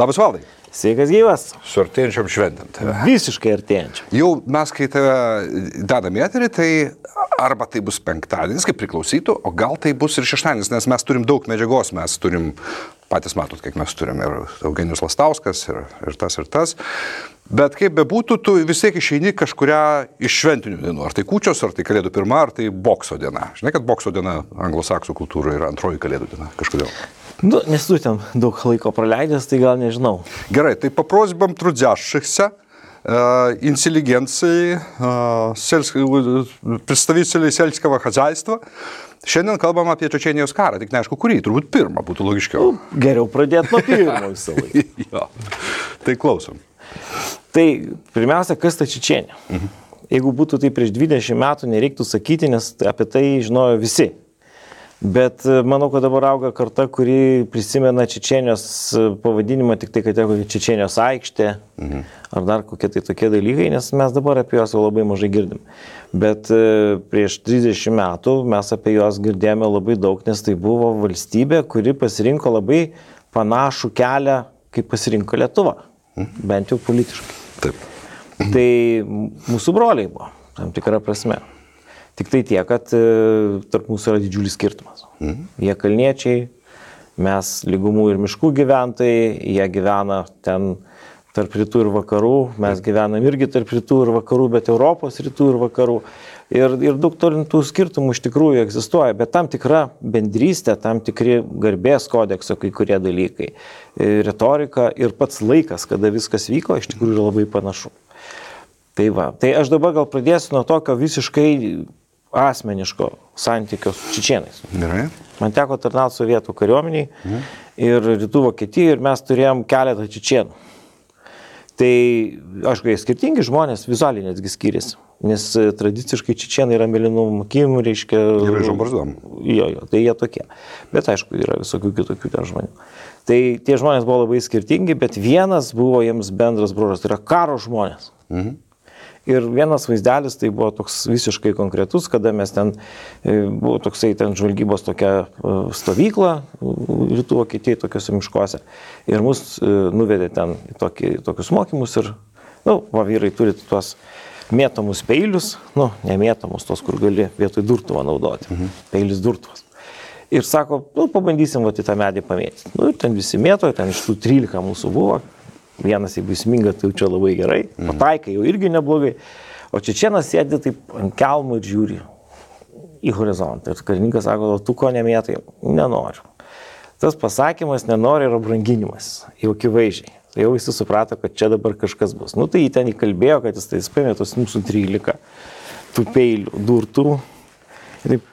Labas valdai. Sveikas gyvas. Su artėjančiam šventėm tave. Visiškai artėjančiam. Jau mes, kai tave dedame eterį, tai arba tai bus penktadienis, kaip priklausytų, o gal tai bus ir šeštadienis, nes mes turim daug medžiagos, mes turim, patys matot, kiek mes turim ir Eugenijus Lastauskas, ir, ir tas, ir tas. Bet kaip bebūtų, tu vis tiek išeini kažkuria iš šventinių dienų. Ar tai kūčios, ar tai kalėdų pirma, ar tai bokso diena. Žinai, kad bokso diena anglosaksų kultūroje yra antroji kalėdų diena. Kažkodėl. Nu, nes tu ten daug laiko praleidęs, tai gal nežinau. Gerai, tai paprosьбам трудящихся, э, интеллигенции, э, сельск- представителей сельского хозяйства. Šiandien kalbam apie Čečenijos karą, tik neaišku, kurį, turbūt pirmą būtų logiškiau. Geriau pradėti nuo pirmo visą laiką. jo. Tai klausom. Tai pirmiausia, kas ta Čečenė? Mhm. Jeigu būtų tai prieš 20 metų, nereiktų sakyti, nes apie tai žinojo visi. Bet e, manau, kad dabar auga karta, kuri prisimena Čečenijos e, pavadinimą tik tai, kad kokia Čečenijos aikštė mhm. ar dar kokie tai tokie dalykai, nes mes dabar apie juos jau labai mažai girdim. Bet e, prieš 30 metų mes apie juos girdėjome labai daug, nes tai buvo valstybė, kuri pasirinko labai panašų kelią, kaip pasirinko Lietuva. Mhm. Bent jau politiškai. Taip. Tai mūsų broliai buvo, tam tikrą prasme. Tik tai tiek, kad e, tarp mūsų yra didžiulis skirtumas. Mhm. Jie kalniečiai, mes lygumų ir miškų gyventojai, jie gyvena ten tarp rytų ir vakarų, mes gyvenam irgi tarp rytų ir vakarų, bet Europos rytų ir vakarų. Ir, ir daug tų skirtumų iš tikrųjų egzistuoja, bet tam tikra bendrystė, tam tikri garbės kodekso kai kurie dalykai, e, retorika ir pats laikas, kada viskas vyko, iš tikrųjų yra labai panašu. Tai va, tai aš dabar gal pradėsiu nuo tokio visiškai asmeniško santykio su čičienais. Gerai. Man teko tarnauti sovietų kariuomeniai mhm. ir rytų Vokietijoje ir mes turėjom keletą čičienų. Tai, aišku, jie skirtingi žmonės, vizualiai netgi skiriasi, nes e, tradiciškai čičienai yra mėlynų mokymų, reiškia... Ir žombarzdom. Jo, jo, tai jie tokie. Bet, aišku, yra visokių kitokių ten žmonių. Tai tie žmonės buvo labai skirtingi, bet vienas buvo jiems bendras bruožas, tai yra karo žmonės. Mhm. Ir vienas vaizdelis tai buvo toks visiškai konkretus, kada mes ten, e, buvo toksai ten žvalgybos tokia e, stovykla, rytų Vokietijai tokiuose miškuose. Ir mus e, nuvedė ten į tokį, tokius mokymus ir, na, nu, va vyrai turi tuos mėtomus peilius, nu, nemėtomus, tos, kur gali vietoj durtuvo naudoti. Mhm. Peilis durtuvas. Ir sako, nu, pabandysim va į tą medį pamėtyti. Nu, ir ten visi mėto, ten iš tų 13 mūsų buvo, Vienas, jeigu įsminga, tai jau čia labai gerai, mhm. pataikai jau irgi neblogai. O Čečienas sėdi taip ant kelmų ir žiūri į horizontą. Ir karininkas sako, tu ko nemėtai? Nenoriu. Tas pasakymas nenori yra branginimas, jau akivaizdžiai. Tai jau visi suprato, kad čia dabar kažkas bus. Nu tai jį ten įkalbėjo, kad jis tai paėmė tos mūsų 13 tų peilių, durtų. Ir taip